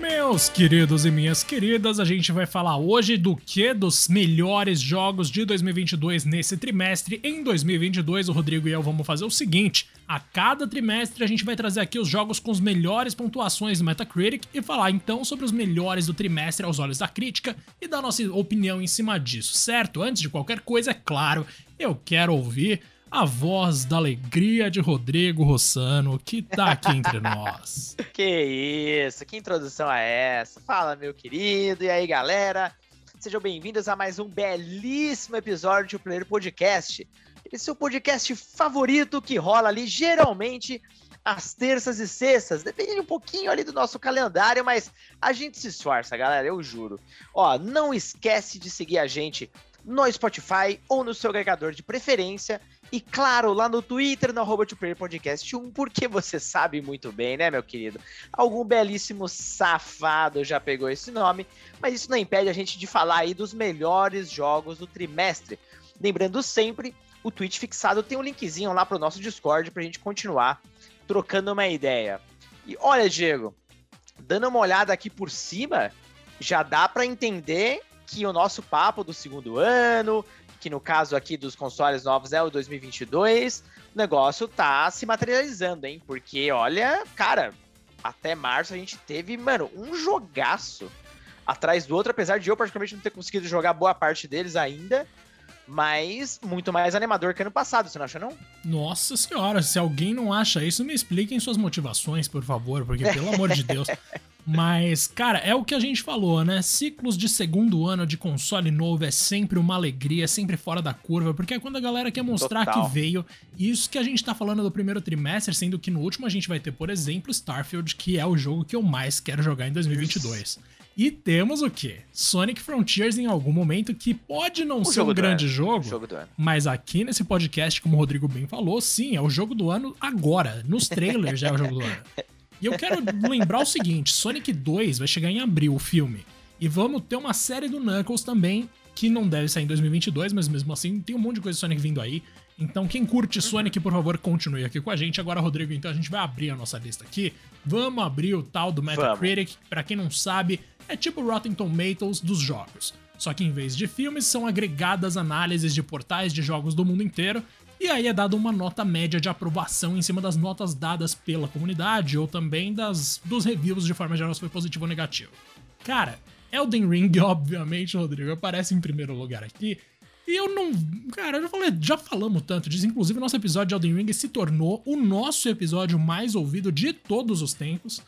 Meus queridos e minhas queridas, a gente vai falar hoje do que dos melhores jogos de 2022 nesse trimestre. Em 2022, o Rodrigo e eu vamos fazer o seguinte: a cada trimestre a gente vai trazer aqui os jogos com as melhores pontuações do Metacritic e falar então sobre os melhores do trimestre aos olhos da crítica e dar nossa opinião em cima disso, certo? Antes de qualquer coisa, é claro, eu quero ouvir a voz da alegria de Rodrigo Rossano, que tá aqui entre nós. Que isso, que introdução é essa? Fala, meu querido, e aí, galera? Sejam bem-vindos a mais um belíssimo episódio do Player Podcast. Esse é o podcast favorito que rola ali, geralmente, às terças e sextas, dependendo um pouquinho ali do nosso calendário, mas a gente se esforça, galera, eu juro. Ó, não esquece de seguir a gente no Spotify ou no seu agregador de preferência. E claro, lá no Twitter, no arroba Podcast 1, porque você sabe muito bem, né, meu querido? Algum belíssimo safado já pegou esse nome, mas isso não impede a gente de falar aí dos melhores jogos do trimestre. Lembrando sempre, o tweet fixado tem um linkzinho lá pro nosso Discord pra gente continuar trocando uma ideia. E olha, Diego, dando uma olhada aqui por cima, já dá para entender que o nosso papo do segundo ano, que no caso aqui dos consoles novos é o 2022, o negócio tá se materializando, hein? Porque, olha, cara, até março a gente teve, mano, um jogaço atrás do outro, apesar de eu praticamente não ter conseguido jogar boa parte deles ainda, mas muito mais animador que ano passado, você não acha não? Nossa senhora, se alguém não acha isso, me expliquem suas motivações, por favor, porque pelo amor de Deus, Mas, cara, é o que a gente falou, né? Ciclos de segundo ano de console novo é sempre uma alegria, é sempre fora da curva, porque é quando a galera quer mostrar Total. que veio. Isso que a gente tá falando do primeiro trimestre, sendo que no último a gente vai ter, por exemplo, Starfield, que é o jogo que eu mais quero jogar em 2022. Isso. E temos o quê? Sonic Frontiers em algum momento, que pode não o ser um grande ano. jogo, jogo mas aqui nesse podcast, como o Rodrigo bem falou, sim, é o jogo do ano agora. Nos trailers já é o jogo do ano. E eu quero lembrar o seguinte: Sonic 2 vai chegar em abril, o filme. E vamos ter uma série do Knuckles também, que não deve sair em 2022, mas mesmo assim tem um monte de coisa de Sonic vindo aí. Então, quem curte Sonic, por favor, continue aqui com a gente. Agora, Rodrigo, então a gente vai abrir a nossa lista aqui. Vamos abrir o tal do Metacritic. Para quem não sabe, é tipo Rotten Tomatoes dos jogos. Só que em vez de filmes, são agregadas análises de portais de jogos do mundo inteiro e aí é dada uma nota média de aprovação em cima das notas dadas pela comunidade ou também das dos reviews de forma geral se foi positivo ou negativo. Cara, Elden Ring, obviamente, Rodrigo, aparece em primeiro lugar aqui. E eu não. Cara, eu já, falei, já falamos tanto disso. Inclusive, nosso episódio de Elden Ring se tornou o nosso episódio mais ouvido de todos os tempos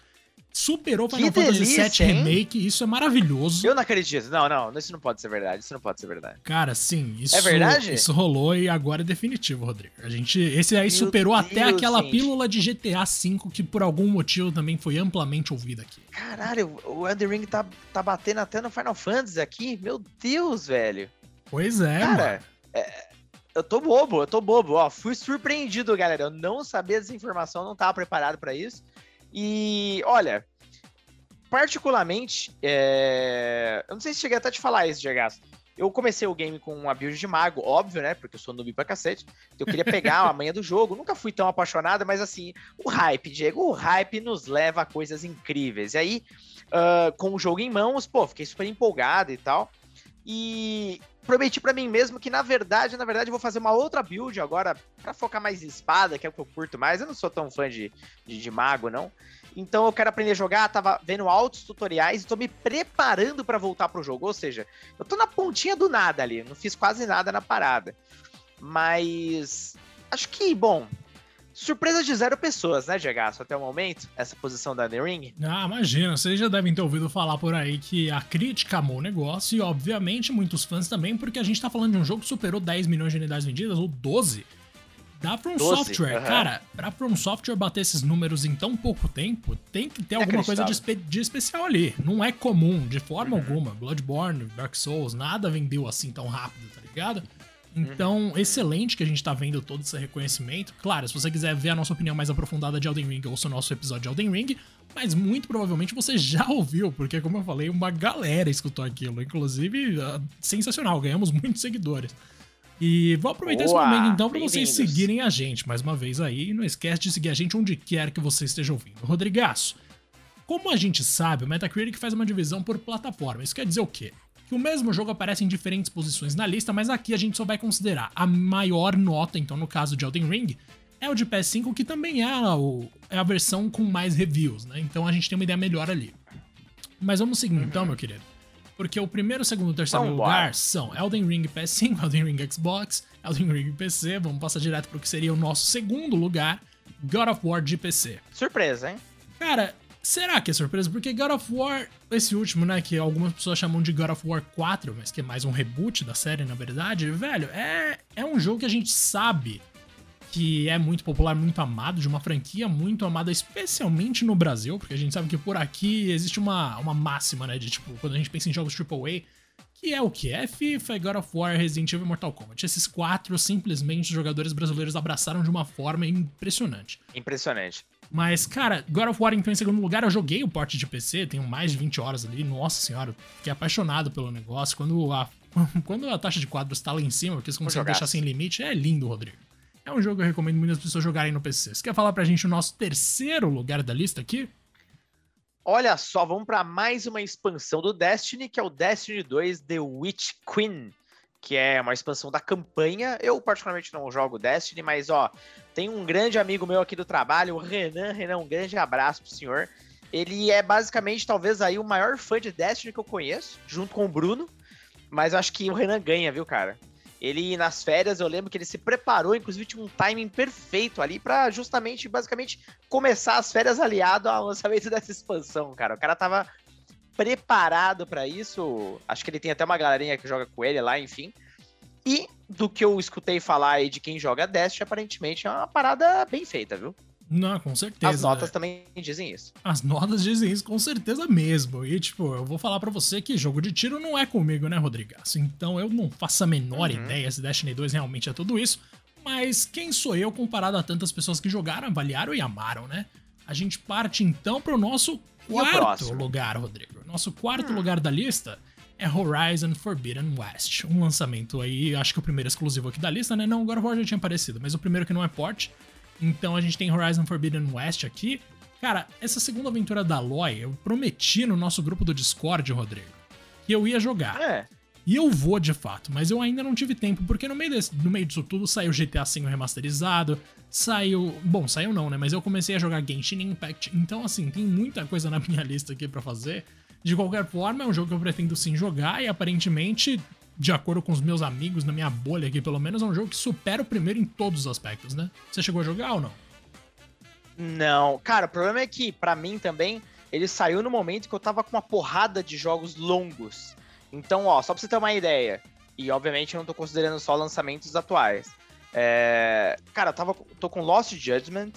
superou Final que Fantasy VII Remake, isso é maravilhoso. Eu não acredito. Não, não, isso não pode ser verdade. Isso não pode ser verdade. Cara, sim, isso É verdade? Isso rolou e agora é definitivo, Rodrigo. A gente esse aí Meu superou Deus, até aquela gente. pílula de GTA V que por algum motivo também foi amplamente ouvida aqui. Caralho, o Elden Ring tá, tá batendo até no Final Fantasy aqui. Meu Deus, velho. Pois é, Cara. É, eu tô bobo, eu tô bobo. Ó, fui surpreendido, galera. Eu não sabia dessa informação, não tava preparado para isso. E olha, particularmente, é... eu não sei se cheguei até a te falar isso, Diego. Eu comecei o game com uma build de mago, óbvio, né? Porque eu sou noob pra cacete. Eu queria pegar a manha do jogo. Nunca fui tão apaixonado, mas assim, o hype, Diego, o hype nos leva a coisas incríveis. E aí, uh, com o jogo em mãos, pô, fiquei super empolgado e tal. E prometi para mim mesmo que, na verdade, na verdade, eu vou fazer uma outra build agora para focar mais em espada, que é o que eu curto mais. Eu não sou tão fã de, de, de mago, não. Então eu quero aprender a jogar, tava vendo altos tutoriais e tô me preparando para voltar pro jogo. Ou seja, eu tô na pontinha do nada ali, não fiz quase nada na parada. Mas acho que, bom, Surpresa de zero pessoas, né, Diego? até o momento, essa posição da The Ring? Ah, imagina, vocês já devem ter ouvido falar por aí que a crítica amou o negócio e, obviamente, muitos fãs também, porque a gente tá falando de um jogo que superou 10 milhões de unidades vendidas, ou 12, da From 12, Software. Uhum. Cara, pra From Software bater esses números em tão pouco tempo, tem que ter alguma coisa de, espe de, especial ali. Não é comum, de forma uhum. alguma. Bloodborne, Dark Souls, nada vendeu assim tão rápido, tá ligado? Então, excelente que a gente tá vendo todo esse reconhecimento. Claro, se você quiser ver a nossa opinião mais aprofundada de Elden Ring, ouça o nosso episódio de Elden Ring. Mas muito provavelmente você já ouviu, porque, como eu falei, uma galera escutou aquilo. Inclusive, uh, sensacional, ganhamos muitos seguidores. E vou aproveitar Boa, esse momento então para vocês seguirem a gente mais uma vez aí. Não esquece de seguir a gente onde quer que você esteja ouvindo. Rodrigaço, como a gente sabe, o Metacritic faz uma divisão por plataforma. Isso quer dizer o quê? Que o mesmo jogo aparece em diferentes posições na lista, mas aqui a gente só vai considerar a maior nota, então no caso de Elden Ring, é o de PS5, que também é a, o, é a versão com mais reviews, né? Então a gente tem uma ideia melhor ali. Mas vamos seguir uhum. então, meu querido. Porque o primeiro, segundo e terceiro Vamos lugar embora. são Elden Ring PS5, Elden Ring Xbox, Elden Ring PC. Vamos passar direto pro que seria o nosso segundo lugar, God of War de PC. Surpresa, hein? Cara, será que é surpresa? Porque God of War, esse último, né, que algumas pessoas chamam de God of War 4, mas que é mais um reboot da série, na verdade, velho, é, é um jogo que a gente sabe que é muito popular, muito amado, de uma franquia muito amada, especialmente no Brasil, porque a gente sabe que por aqui existe uma, uma máxima, né, de tipo, quando a gente pensa em jogos AAA, que é o que? É FIFA, God of War, Resident Evil e Mortal Kombat. Esses quatro, simplesmente, os jogadores brasileiros abraçaram de uma forma impressionante. Impressionante. Mas, cara, God of War, então, em segundo lugar, eu joguei o porte de PC, tenho mais de 20 horas ali, nossa senhora, fiquei apaixonado pelo negócio. Quando a, quando a taxa de quadros tá lá em cima, porque eles conseguem deixar sem limite, é lindo, Rodrigo. É um jogo que eu recomendo muitas pessoas jogarem no PC. Você quer falar pra gente o nosso terceiro lugar da lista aqui? Olha só, vamos para mais uma expansão do Destiny, que é o Destiny 2 The Witch Queen, que é uma expansão da campanha. Eu particularmente não jogo Destiny, mas ó, tem um grande amigo meu aqui do trabalho, o Renan. Renan, um grande abraço pro senhor. Ele é basicamente talvez aí o maior fã de Destiny que eu conheço, junto com o Bruno. Mas eu acho que o Renan ganha, viu, cara? Ele, nas férias, eu lembro que ele se preparou, inclusive tinha um timing perfeito ali para justamente, basicamente, começar as férias aliado ao lançamento dessa expansão, cara. O cara tava preparado para isso. Acho que ele tem até uma galerinha que joga com ele lá, enfim. E do que eu escutei falar aí de quem joga Destiny, aparentemente é uma parada bem feita, viu? Não, com certeza. As notas é. também dizem isso. As notas dizem isso com certeza mesmo. E, tipo, eu vou falar para você que jogo de tiro não é comigo, né, Rodrigaço? Então eu não faço a menor uhum. ideia se Destiny 2 realmente é tudo isso. Mas quem sou eu comparado a tantas pessoas que jogaram, avaliaram e amaram, né? A gente parte então pro nosso quarto lugar, Rodrigo. Nosso quarto hum. lugar da lista é Horizon Forbidden West. Um lançamento aí, acho que o primeiro exclusivo aqui da lista, né? Não, agora o já tinha aparecido, mas o primeiro que não é port. Então a gente tem Horizon Forbidden West aqui. Cara, essa segunda aventura da Aloy, eu prometi no nosso grupo do Discord, Rodrigo, que eu ia jogar. É. E eu vou de fato, mas eu ainda não tive tempo, porque no meio, desse, no meio disso tudo saiu GTA V remasterizado, saiu. Bom, saiu não, né? Mas eu comecei a jogar Genshin Impact, então assim, tem muita coisa na minha lista aqui para fazer. De qualquer forma, é um jogo que eu pretendo sim jogar e aparentemente de acordo com os meus amigos, na minha bolha aqui pelo menos, é um jogo que supera o primeiro em todos os aspectos, né? Você chegou a jogar ou não? Não, cara, o problema é que, para mim também, ele saiu no momento que eu tava com uma porrada de jogos longos. Então, ó, só pra você ter uma ideia, e obviamente eu não tô considerando só lançamentos atuais. É... Cara, tava, tô com Lost Judgment,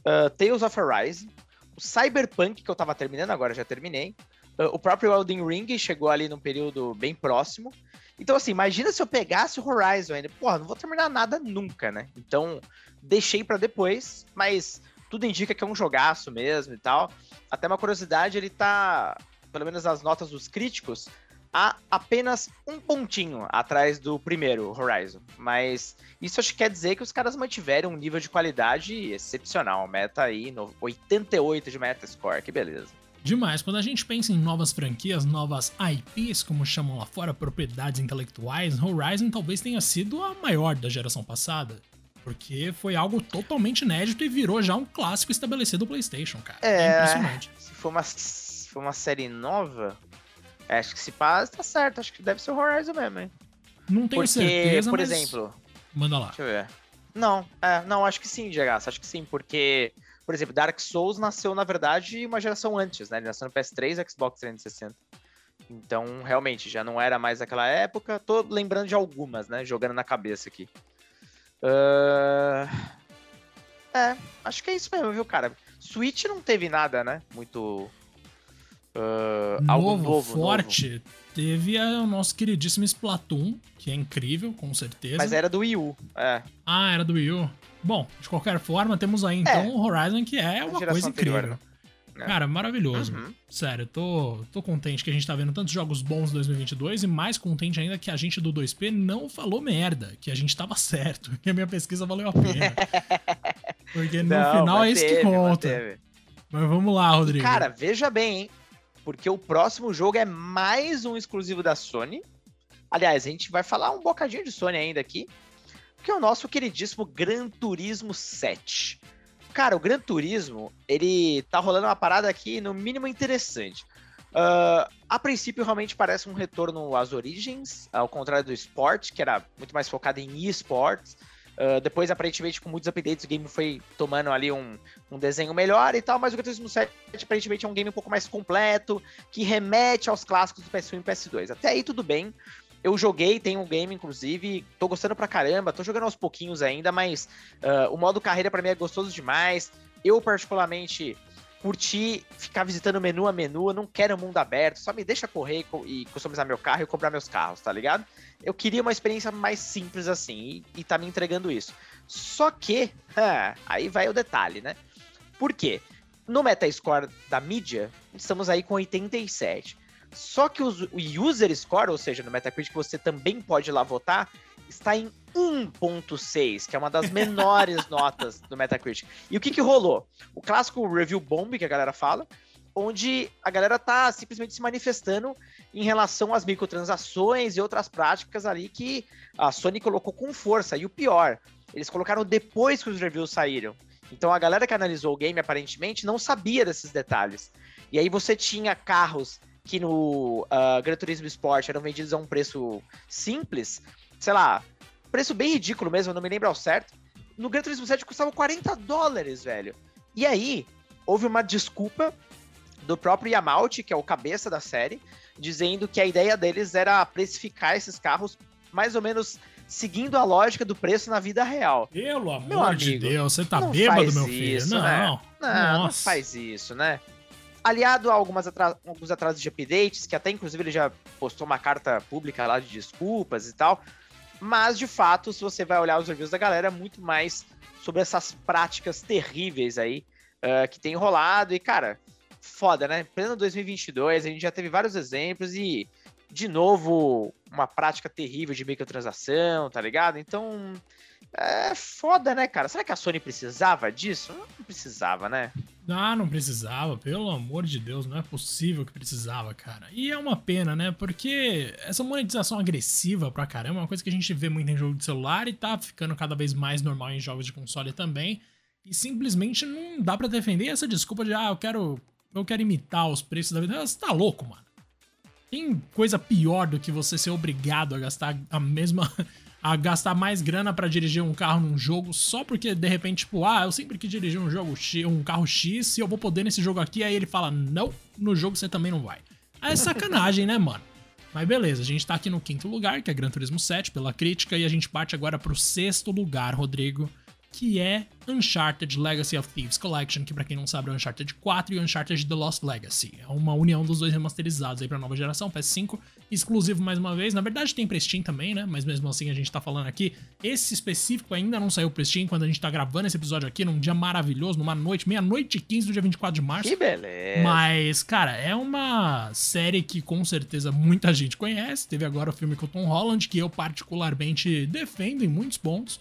uh, Tales of Arise, o Cyberpunk, que eu tava terminando, agora já terminei. Uh, o próprio Elden Ring chegou ali num período bem próximo. Então, assim, imagina se eu pegasse o Horizon ainda. Porra, não vou terminar nada nunca, né? Então, deixei para depois, mas tudo indica que é um jogaço mesmo e tal. Até uma curiosidade, ele tá, pelo menos as notas dos críticos, a apenas um pontinho atrás do primeiro Horizon. Mas isso acho que quer dizer que os caras mantiveram um nível de qualidade excepcional. Meta aí, no 88 de Metascore, que beleza. Demais. Quando a gente pensa em novas franquias, novas IPs, como chamam lá fora, propriedades intelectuais, Horizon talvez tenha sido a maior da geração passada. Porque foi algo totalmente inédito e virou já um clássico estabelecido do PlayStation, cara. É, é impressionante. Se for uma, se for uma série nova, acho que se passa, tá certo. Acho que deve ser o Horizon mesmo, hein? Não tenho porque, certeza, por mas... exemplo... Manda lá. Deixa eu ver. Não, é, não, acho que sim, Diego. Acho que sim, porque por exemplo, Dark Souls nasceu, na verdade, uma geração antes, né? Ele nasceu no PS3 e Xbox 360. Então, realmente, já não era mais aquela época. Tô lembrando de algumas, né? Jogando na cabeça aqui. Uh... É, acho que é isso mesmo, viu, cara? Switch não teve nada, né? Muito. Uh, novo, algo novo, forte. Novo. Teve o nosso queridíssimo Splatoon, que é incrível, com certeza. Mas era do Wii U, é. Ah, era do Wii U. Bom, de qualquer forma, temos aí então é. o Horizon, que é uma coisa anterior, incrível. Né? Cara, maravilhoso. Uhum. Sério, tô, tô contente que a gente tá vendo tantos jogos bons em 2022 e mais contente ainda que a gente do 2P não falou merda, que a gente tava certo, que a minha pesquisa valeu a pena. Porque no não, final é isso que conta. Mas vamos lá, Rodrigo. Cara, veja bem, hein? Porque o próximo jogo é mais um exclusivo da Sony. Aliás, a gente vai falar um bocadinho de Sony ainda aqui. Que é o nosso queridíssimo Gran Turismo 7. Cara, o Gran Turismo, ele tá rolando uma parada aqui, no mínimo interessante. Uh, a princípio, realmente parece um retorno às origens, ao contrário do Sport, que era muito mais focado em esportes. Uh, depois, aparentemente, com muitos updates, o game foi tomando ali um, um desenho melhor e tal, mas o Gran Turismo 7 aparentemente é um game um pouco mais completo, que remete aos clássicos do PS1 e PS2. Até aí tudo bem. Eu joguei, tem um game, inclusive, tô gostando pra caramba, tô jogando aos pouquinhos ainda, mas uh, o modo carreira para mim é gostoso demais. Eu, particularmente, curti ficar visitando menu a menu, eu não quero mundo aberto, só me deixa correr e customizar meu carro e comprar meus carros, tá ligado? Eu queria uma experiência mais simples assim, e, e tá me entregando isso. Só que, aí vai o detalhe, né? Por quê? No Metascore da mídia, estamos aí com 87. Só que o User Score, ou seja, no Metacritic você também pode ir lá votar, está em 1.6, que é uma das menores notas do Metacritic. E o que que rolou? O clássico review bomb que a galera fala, onde a galera tá simplesmente se manifestando em relação às microtransações e outras práticas ali que a Sony colocou com força. E o pior, eles colocaram depois que os reviews saíram. Então a galera que analisou o game aparentemente não sabia desses detalhes. E aí você tinha carros que no uh, Gran Turismo Sport eram vendidos a um preço simples, sei lá, preço bem ridículo mesmo, não me lembro ao certo. No Gran Turismo 7 custava 40 dólares, velho. E aí, houve uma desculpa do próprio Yamauchi, que é o cabeça da série, dizendo que a ideia deles era precificar esses carros mais ou menos seguindo a lógica do preço na vida real. Pelo amor meu amigo, de Deus, você tá bêbado, meu filho. Isso, não, né? não, não faz isso, né? aliado a algumas alguns atrasos de updates, que até inclusive ele já postou uma carta pública lá de desculpas e tal. Mas de fato, se você vai olhar os reviews da galera, é muito mais sobre essas práticas terríveis aí uh, que tem rolado. E cara, foda, né? Pleno 2022, a gente já teve vários exemplos e de novo uma prática terrível de microtransação, tá ligado? Então é foda, né, cara? Será que a Sony precisava disso? Não precisava, né? Ah, não precisava, pelo amor de Deus, não é possível que precisava, cara. E é uma pena, né? Porque essa monetização agressiva pra caramba é uma coisa que a gente vê muito em jogo de celular e tá ficando cada vez mais normal em jogos de console também. E simplesmente não dá para defender essa desculpa de, ah, eu quero, eu quero imitar os preços da vida. Você tá louco, mano. Tem coisa pior do que você ser obrigado a gastar a mesma a gastar mais grana para dirigir um carro num jogo só porque de repente, tipo, ah, eu sempre quis dirigir um jogo um carro X, e eu vou poder nesse jogo aqui, aí ele fala: "Não, no jogo você também não vai". Aí é sacanagem, né, mano? Mas beleza, a gente tá aqui no quinto lugar, que é Gran Turismo 7, pela crítica, e a gente parte agora pro sexto lugar, Rodrigo, que é Uncharted Legacy of Thieves Collection, que para quem não sabe é Uncharted 4 e Uncharted The Lost Legacy. É uma união dos dois remasterizados aí pra nova geração, PS5, exclusivo mais uma vez. Na verdade tem pra Steam também, né? Mas mesmo assim a gente tá falando aqui. Esse específico ainda não saiu pra Steam quando a gente tá gravando esse episódio aqui, num dia maravilhoso, numa noite, meia-noite e 15 do dia 24 de março. Que beleza! Mas, cara, é uma série que com certeza muita gente conhece. Teve agora o filme com o Tom Holland, que eu particularmente defendo em muitos pontos.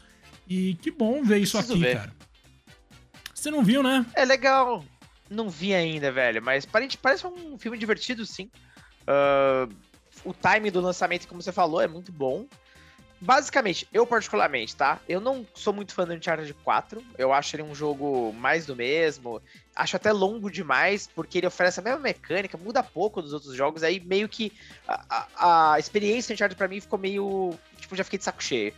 E que bom ver isso Preciso aqui, ver. cara. Você não viu, né? É legal. Não vi ainda, velho, mas parece, parece um filme divertido, sim. Uh, o timing do lançamento, como você falou, é muito bom. Basicamente, eu particularmente, tá? Eu não sou muito fã do Uncharted 4. Eu acho ele um jogo mais do mesmo. Acho até longo demais, porque ele oferece a mesma mecânica, muda pouco dos outros jogos. Aí meio que a, a, a experiência Uncharted pra mim ficou meio. Tipo, já fiquei de saco cheio.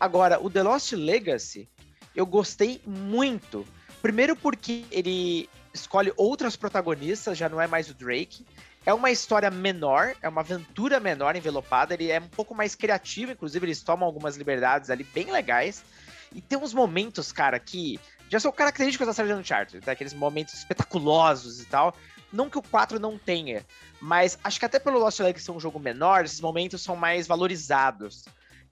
Agora, o The Lost Legacy, eu gostei muito. Primeiro porque ele escolhe outras protagonistas, já não é mais o Drake. É uma história menor, é uma aventura menor envelopada, ele é um pouco mais criativo, inclusive eles tomam algumas liberdades ali bem legais. E tem uns momentos, cara, que já são característicos da série de Uncharted, né? aqueles momentos espetaculosos e tal. Não que o 4 não tenha, mas acho que até pelo Lost Legacy ser um jogo menor, esses momentos são mais valorizados.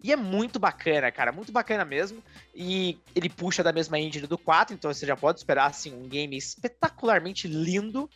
E é muito bacana, cara, muito bacana mesmo. E ele puxa da mesma engine do 4, então você já pode esperar assim um game espetacularmente lindo.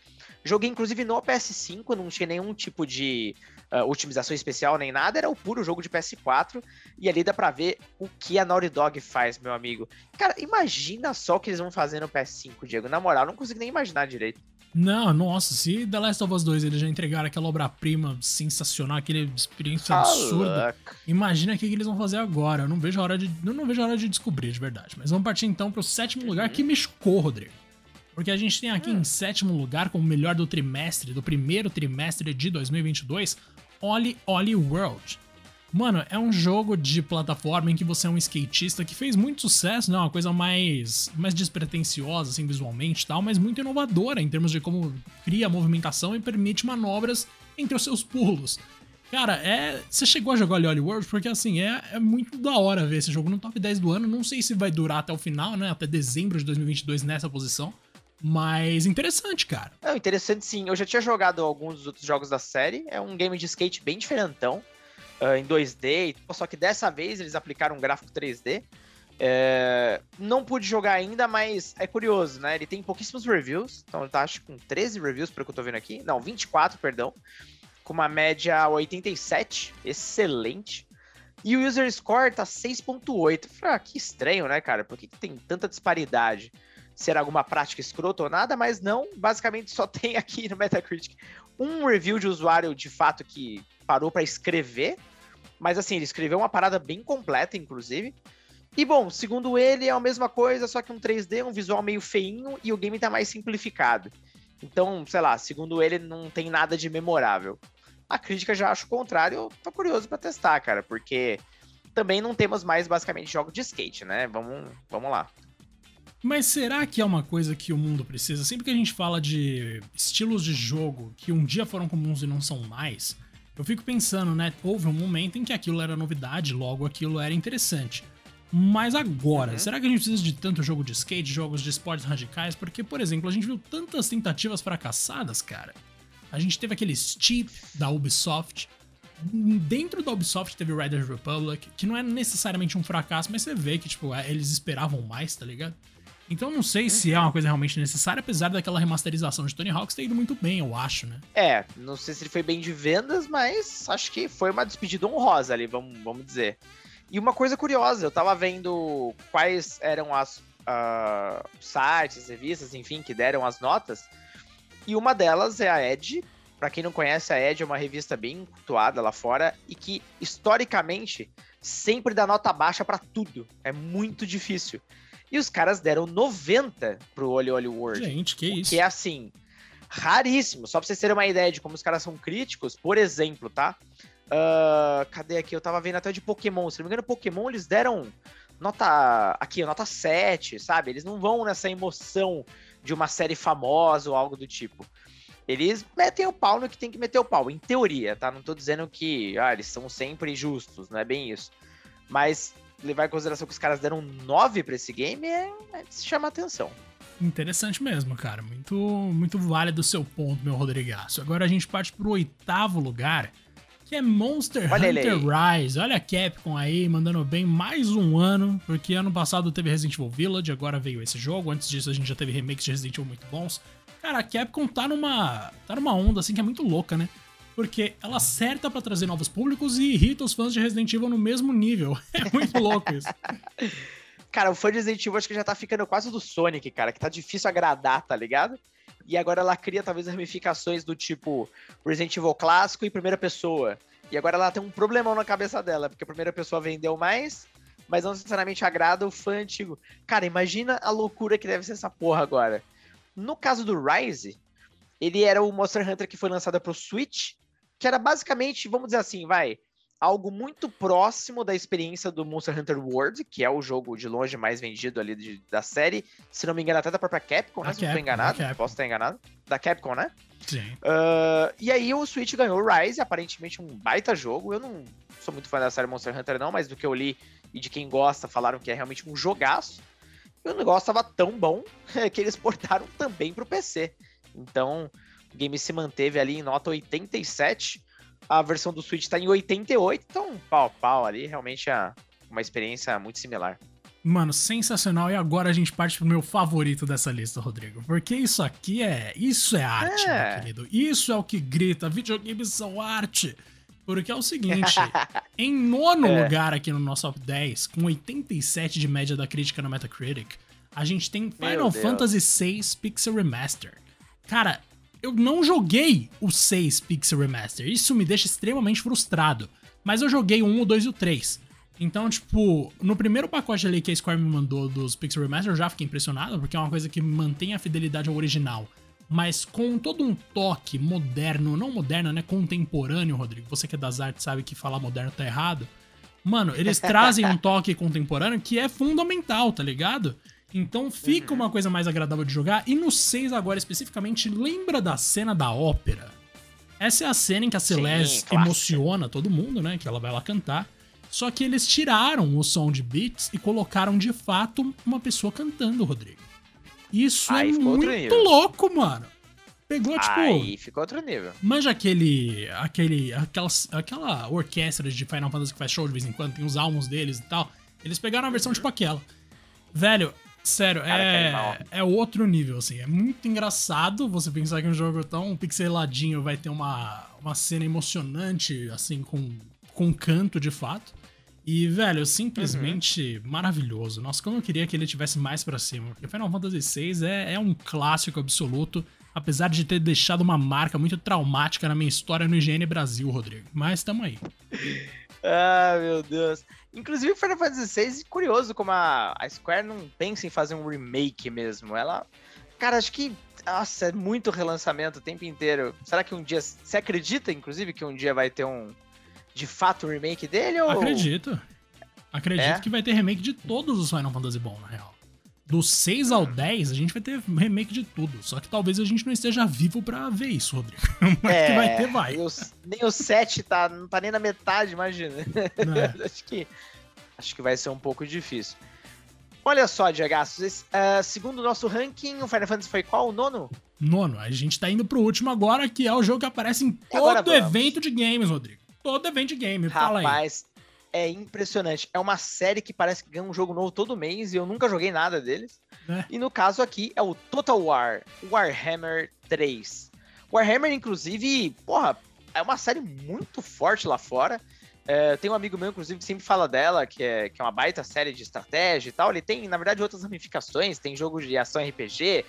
Joguei inclusive no PS5, não tinha nenhum tipo de uh, otimização especial nem nada, era o puro jogo de PS4. E ali dá pra ver o que a Naughty Dog faz, meu amigo. Cara, imagina só o que eles vão fazer no PS5, Diego. Na moral, não consigo nem imaginar direito. Não, nossa, se The Last of Us 2 eles já entregaram aquela obra-prima sensacional, aquele experiência absurda, imagina o que, que, eles vão fazer agora. Eu não vejo a hora de. Eu não vejo a hora de descobrir, de verdade. Mas vamos partir então pro sétimo lugar que me chocou, Rodrigo. Porque a gente tem aqui em sétimo lugar, como melhor do trimestre, do primeiro trimestre de 2022, Oli Oli World. Mano, é um jogo de plataforma em que você é um skatista que fez muito sucesso, né? Uma coisa mais, mais despretensiosa, assim, visualmente e tal, mas muito inovadora em termos de como cria movimentação e permite manobras entre os seus pulos. Cara, é. Você chegou a jogar Oli World porque, assim, é, é muito da hora ver esse jogo no top 10 do ano. Não sei se vai durar até o final, né? Até dezembro de 2022 nessa posição. Mas interessante, cara. É interessante sim. Eu já tinha jogado alguns dos outros jogos da série. É um game de skate bem diferentão uh, em 2D, só que dessa vez eles aplicaram um gráfico 3D. É, não pude jogar ainda, mas é curioso, né? Ele tem pouquíssimos reviews, então ele tá acho com 13 reviews, pelo que eu tô vendo aqui. Não, 24, perdão. Com uma média 87, excelente. E o user score tá 6.8. Ah, que estranho, né, cara? Por que, que tem tanta disparidade? Será alguma prática escrota ou nada? Mas não, basicamente só tem aqui no Metacritic um review de usuário de fato que parou para escrever mas assim, ele escreveu uma parada bem completa, inclusive. E bom, segundo ele, é a mesma coisa, só que um 3D, um visual meio feinho e o game tá mais simplificado. Então, sei lá, segundo ele, não tem nada de memorável. A crítica já acha o contrário, eu tô curioso para testar, cara, porque também não temos mais basicamente jogos de skate, né? Vamos, vamos lá. Mas será que é uma coisa que o mundo precisa? Sempre que a gente fala de estilos de jogo que um dia foram comuns e não são mais, eu fico pensando, né? Houve um momento em que aquilo era novidade, logo aquilo era interessante. Mas agora, uhum. será que a gente precisa de tanto jogo de skate, jogos de esportes radicais? Porque, por exemplo, a gente viu tantas tentativas fracassadas, cara. A gente teve aquele Steep da Ubisoft. Dentro da Ubisoft teve Riders Republic, que não é necessariamente um fracasso, mas você vê que, tipo, é, eles esperavam mais, tá ligado? Então não sei se é uma coisa realmente necessária, apesar daquela remasterização de Tony Hawks ter ido muito bem, eu acho, né? É, não sei se ele foi bem de vendas, mas acho que foi uma despedida honrosa ali, vamos, vamos dizer. E uma coisa curiosa, eu tava vendo quais eram as uh, sites, revistas, enfim, que deram as notas, e uma delas é a Edge. Para quem não conhece, a Edge é uma revista bem cultuada lá fora e que, historicamente, sempre dá nota baixa para tudo. É muito difícil. E os caras deram 90 pro Oli Oli World. Gente, que isso. Que é assim, raríssimo. Só pra vocês terem uma ideia de como os caras são críticos, por exemplo, tá? Uh, cadê aqui? Eu tava vendo até de Pokémon. Se não me engano, Pokémon eles deram nota. Aqui, nota 7, sabe? Eles não vão nessa emoção de uma série famosa ou algo do tipo. Eles metem o pau no que tem que meter o pau, em teoria, tá? Não tô dizendo que ah, eles são sempre justos, não é bem isso. Mas levar em consideração que os caras deram 9 para esse game é, é se chamar atenção. Interessante mesmo, cara. Muito, muito válido o seu ponto, meu Rodrigaço. Agora a gente parte pro oitavo lugar, que é Monster Olha Hunter Rise. Olha a Capcom aí, mandando bem mais um ano, porque ano passado teve Resident Evil Village, agora veio esse jogo. Antes disso a gente já teve remakes de Resident Evil muito bons. Cara, a Capcom tá numa, tá numa onda assim que é muito louca, né? Porque ela acerta para trazer novos públicos e irrita os fãs de Resident Evil no mesmo nível. É muito louco isso. Cara, o fã de Resident Evil acho que já tá ficando quase do Sonic, cara, que tá difícil agradar, tá ligado? E agora ela cria talvez ramificações do tipo Resident Evil clássico e primeira pessoa. E agora ela tem um problemão na cabeça dela, porque a primeira pessoa vendeu mais, mas não necessariamente agrada o fã antigo. Cara, imagina a loucura que deve ser essa porra agora. No caso do Rise, ele era o Monster Hunter que foi lançado pro Switch que era basicamente, vamos dizer assim, vai, algo muito próximo da experiência do Monster Hunter World, que é o jogo de longe mais vendido ali de, da série. Se não me engano, até da própria Capcom, né? Se não estou enganado. Posso estar enganado. Da Capcom, né? Sim. Uh, e aí o Switch ganhou Rise, aparentemente um baita jogo. Eu não sou muito fã da série Monster Hunter, não, mas do que eu li e de quem gosta, falaram que é realmente um jogaço. E o negócio estava tão bom que eles portaram também para o PC. Então, o game se manteve ali em nota 87. A versão do Switch está em 88, então pau pau ali, realmente é uma experiência muito similar. Mano, sensacional. E agora a gente parte pro meu favorito dessa lista, Rodrigo. Porque isso aqui é. Isso é arte, é. meu querido. Isso é o que grita. Videogames são arte. Porque é o seguinte, em nono é. lugar aqui no nosso top 10, com 87 de média da crítica no Metacritic, a gente tem Final Fantasy VI Pixel Remaster. Cara, eu não joguei o 6 Pixel Remaster. Isso me deixa extremamente frustrado. Mas eu joguei o 1, o 2 e o 3. Então, tipo, no primeiro pacote ali que a Square me mandou dos Pixel Remaster, eu já fiquei impressionado, porque é uma coisa que mantém a fidelidade ao original. Mas com todo um toque moderno, não moderno, né? Contemporâneo, Rodrigo. Você que é das artes sabe que falar moderno tá errado. Mano, eles trazem um toque contemporâneo que é fundamental, tá ligado? Então fica uhum. uma coisa mais agradável de jogar. E no 6 agora especificamente, lembra da cena da ópera? Essa é a cena em que a Celeste Sim, emociona todo mundo, né? Que ela vai lá cantar. Só que eles tiraram o som de beats e colocaram de fato uma pessoa cantando, Rodrigo. Isso Aí é muito louco, mano. Pegou, tipo. Aí ficou outro nível. Manja aquele. aquele aquela, aquela orquestra de Final Fantasy que faz show de vez em quando, tem os álbuns deles e tal. Eles pegaram a versão uhum. tipo aquela. Velho, Sério, é, é outro nível, assim. É muito engraçado você pensar que um jogo tão pixeladinho vai ter uma, uma cena emocionante, assim, com, com canto de fato. E, velho, simplesmente uhum. maravilhoso. Nossa, como eu queria que ele tivesse mais para cima. Porque Final Fantasy VI é, é um clássico absoluto, apesar de ter deixado uma marca muito traumática na minha história no IGN Brasil, Rodrigo. Mas tamo aí. ah, meu Deus. Inclusive, o Final Fantasy VI, curioso como a, a Square não pensa em fazer um remake mesmo. Ela. Cara, acho que. Nossa, é muito relançamento o tempo inteiro. Será que um dia. Você acredita, inclusive, que um dia vai ter um. De fato, um remake dele? Ou... Acredito. Acredito é? que vai ter remake de todos os Final Fantasy bom, na real. Do 6 ao 10, a gente vai ter remake de tudo. Só que talvez a gente não esteja vivo para ver isso, Rodrigo. Mas é, que vai ter, vai. Nem o, nem o 7 tá, não tá nem na metade, imagina. É. acho, que, acho que vai ser um pouco difícil. Olha só, Diego, uh, segundo o nosso ranking, o Final Fantasy foi qual? O nono? Nono. A gente tá indo pro último agora, que é o jogo que aparece em todo evento de games, Rodrigo. Todo evento de game. Rapaz, Fala aí é impressionante. É uma série que parece que ganha um jogo novo todo mês e eu nunca joguei nada deles. É. E no caso aqui é o Total War Warhammer 3. Warhammer, inclusive, porra, é uma série muito forte lá fora. É, tem um amigo meu, inclusive, que sempre fala dela, que é, que é uma baita série de estratégia e tal. Ele tem, na verdade, outras ramificações. Tem jogo de ação RPG,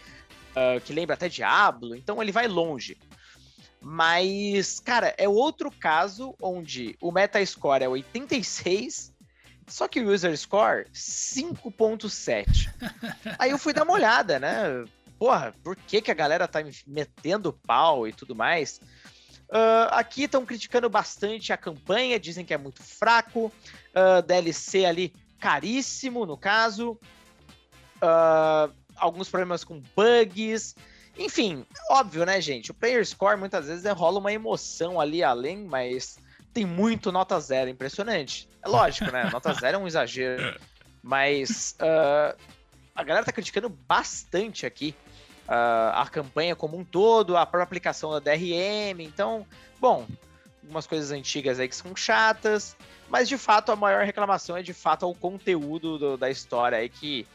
uh, que lembra até Diablo. Então ele vai longe. Mas, cara, é outro caso onde o Metascore é 86, só que o User Score 5.7. Aí eu fui dar uma olhada, né? Porra, por que, que a galera tá metendo pau e tudo mais? Uh, aqui estão criticando bastante a campanha, dizem que é muito fraco. Uh, DLC ali caríssimo, no caso. Uh, alguns problemas com bugs. Enfim, óbvio, né, gente? O player score muitas vezes rola uma emoção ali além, mas tem muito nota zero, impressionante. É lógico, né? Nota zero é um exagero. Mas uh, a galera tá criticando bastante aqui uh, a campanha como um todo, a própria aplicação da DRM. Então, bom, algumas coisas antigas aí que são chatas, mas de fato a maior reclamação é de fato o conteúdo do, da história aí que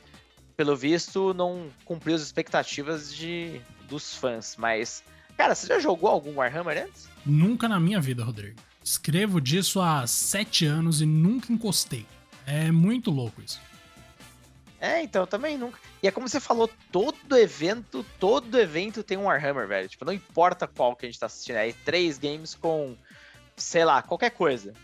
pelo visto, não cumpriu as expectativas de, dos fãs. Mas, cara, você já jogou algum Warhammer antes? Nunca na minha vida, Rodrigo. Escrevo disso há sete anos e nunca encostei. É muito louco isso. É, então, também nunca. E é como você falou, todo evento, todo evento tem um Warhammer, velho. Tipo, não importa qual que a gente tá assistindo. É três games com, sei lá, qualquer coisa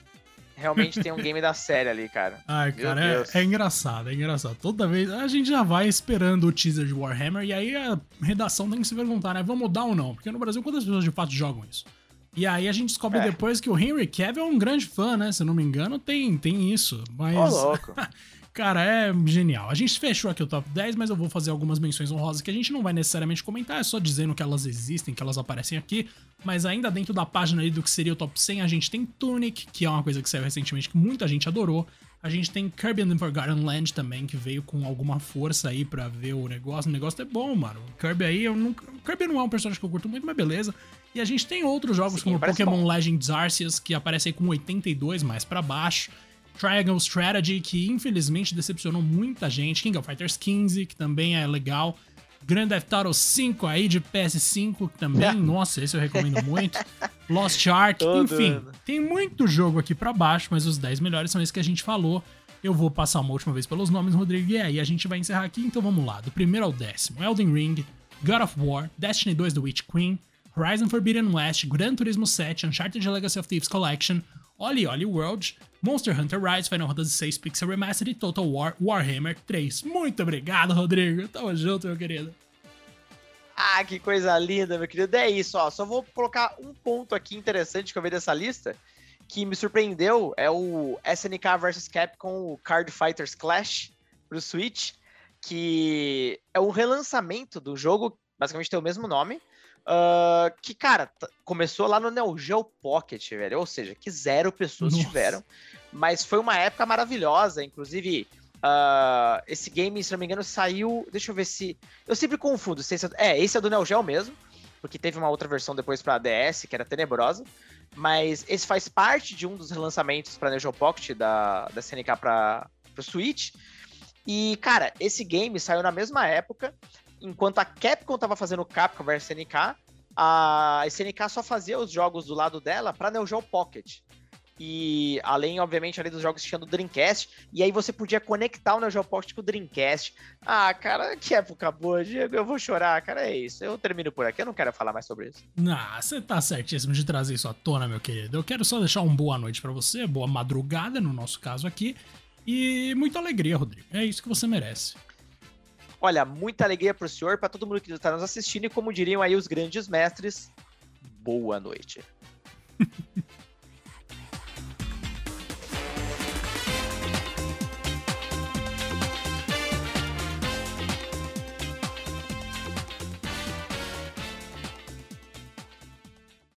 realmente tem um game da série ali, cara. Ai, Meu cara, é, é, engraçado, é engraçado. Toda vez a gente já vai esperando o teaser de Warhammer e aí a redação tem que se perguntar, né? Vamos mudar ou não? Porque no Brasil, quantas pessoas de fato jogam isso? E aí a gente descobre é. depois que o Henry Cavill é um grande fã, né? Se eu não me engano, tem, tem isso. Mas. Ô, louco. Cara, é genial. A gente fechou aqui o top 10, mas eu vou fazer algumas menções honrosas que a gente não vai necessariamente comentar, é só dizendo que elas existem, que elas aparecem aqui. Mas ainda dentro da página ali do que seria o top 100, a gente tem Tunic, que é uma coisa que saiu recentemente que muita gente adorou. A gente tem Kirby and the Forgotten Land também, que veio com alguma força aí para ver o negócio. O negócio é bom, mano. Kirby aí, eu nunca. Kirby não é um personagem que eu curto muito, mas beleza. E a gente tem outros jogos Sim, como Pokémon bom. Legends Arceus, que aparece aí com 82 mais para baixo. Triangle Strategy, que infelizmente decepcionou muita gente. King of Fighters 15, que também é legal. Grand Theft Auto 5 aí de PS5 também. Nossa, esse eu recomendo muito. Lost Ark, Todo enfim. ano. Tem muito jogo aqui pra baixo, mas os 10 melhores são esses que a gente falou. Eu vou passar uma última vez pelos nomes, Rodrigo, e aí a gente vai encerrar aqui. Então vamos lá. Do primeiro ao décimo: Elden Ring, God of War, Destiny 2 The Witch Queen, Horizon Forbidden West, Gran Turismo 7, Uncharted Legacy of Thieves Collection, Oli Oli World, Monster Hunter Rise, Final Fantasy VI Pixel Remastered e Total War Warhammer 3. Muito obrigado, Rodrigo. Tamo junto, meu querido. Ah, que coisa linda, meu querido. É isso, ó. Só vou colocar um ponto aqui interessante que eu vi dessa lista, que me surpreendeu, é o SNK vs Capcom Card Fighters Clash pro Switch, que é um relançamento do jogo, basicamente tem o mesmo nome, ah, que, cara, começou lá no Neo Geo Pocket, velho. Ou seja, que zero pessoas Nossa. tiveram. Mas foi uma época maravilhosa. Inclusive, ah, esse game, se não me engano, saiu. Deixa eu ver se. Eu sempre confundo. Se esse é... é, esse é do Neo Geo mesmo. Porque teve uma outra versão depois pra DS, que era tenebrosa. Mas esse faz parte de um dos relançamentos pra Neo Geo Pocket da, da SNK pra, pro Switch. E, cara, esse game saiu na mesma época enquanto a Capcom tava fazendo Capcom vs SNK, a SNK só fazia os jogos do lado dela pra Neo Geo Pocket. E além, obviamente, além dos jogos que tinha do Dreamcast, e aí você podia conectar o Neo Geo Pocket com o Dreamcast. Ah, cara, que época boa, Diego, eu vou chorar, cara, é isso. Eu termino por aqui, eu não quero falar mais sobre isso. Ah, você tá certíssimo de trazer isso à tona, meu querido. Eu quero só deixar uma boa noite pra você, boa madrugada no nosso caso aqui. E muita alegria, Rodrigo. É isso que você merece. Olha, muita alegria pro senhor, pra todo mundo que está nos assistindo, e como diriam aí os grandes mestres, boa noite.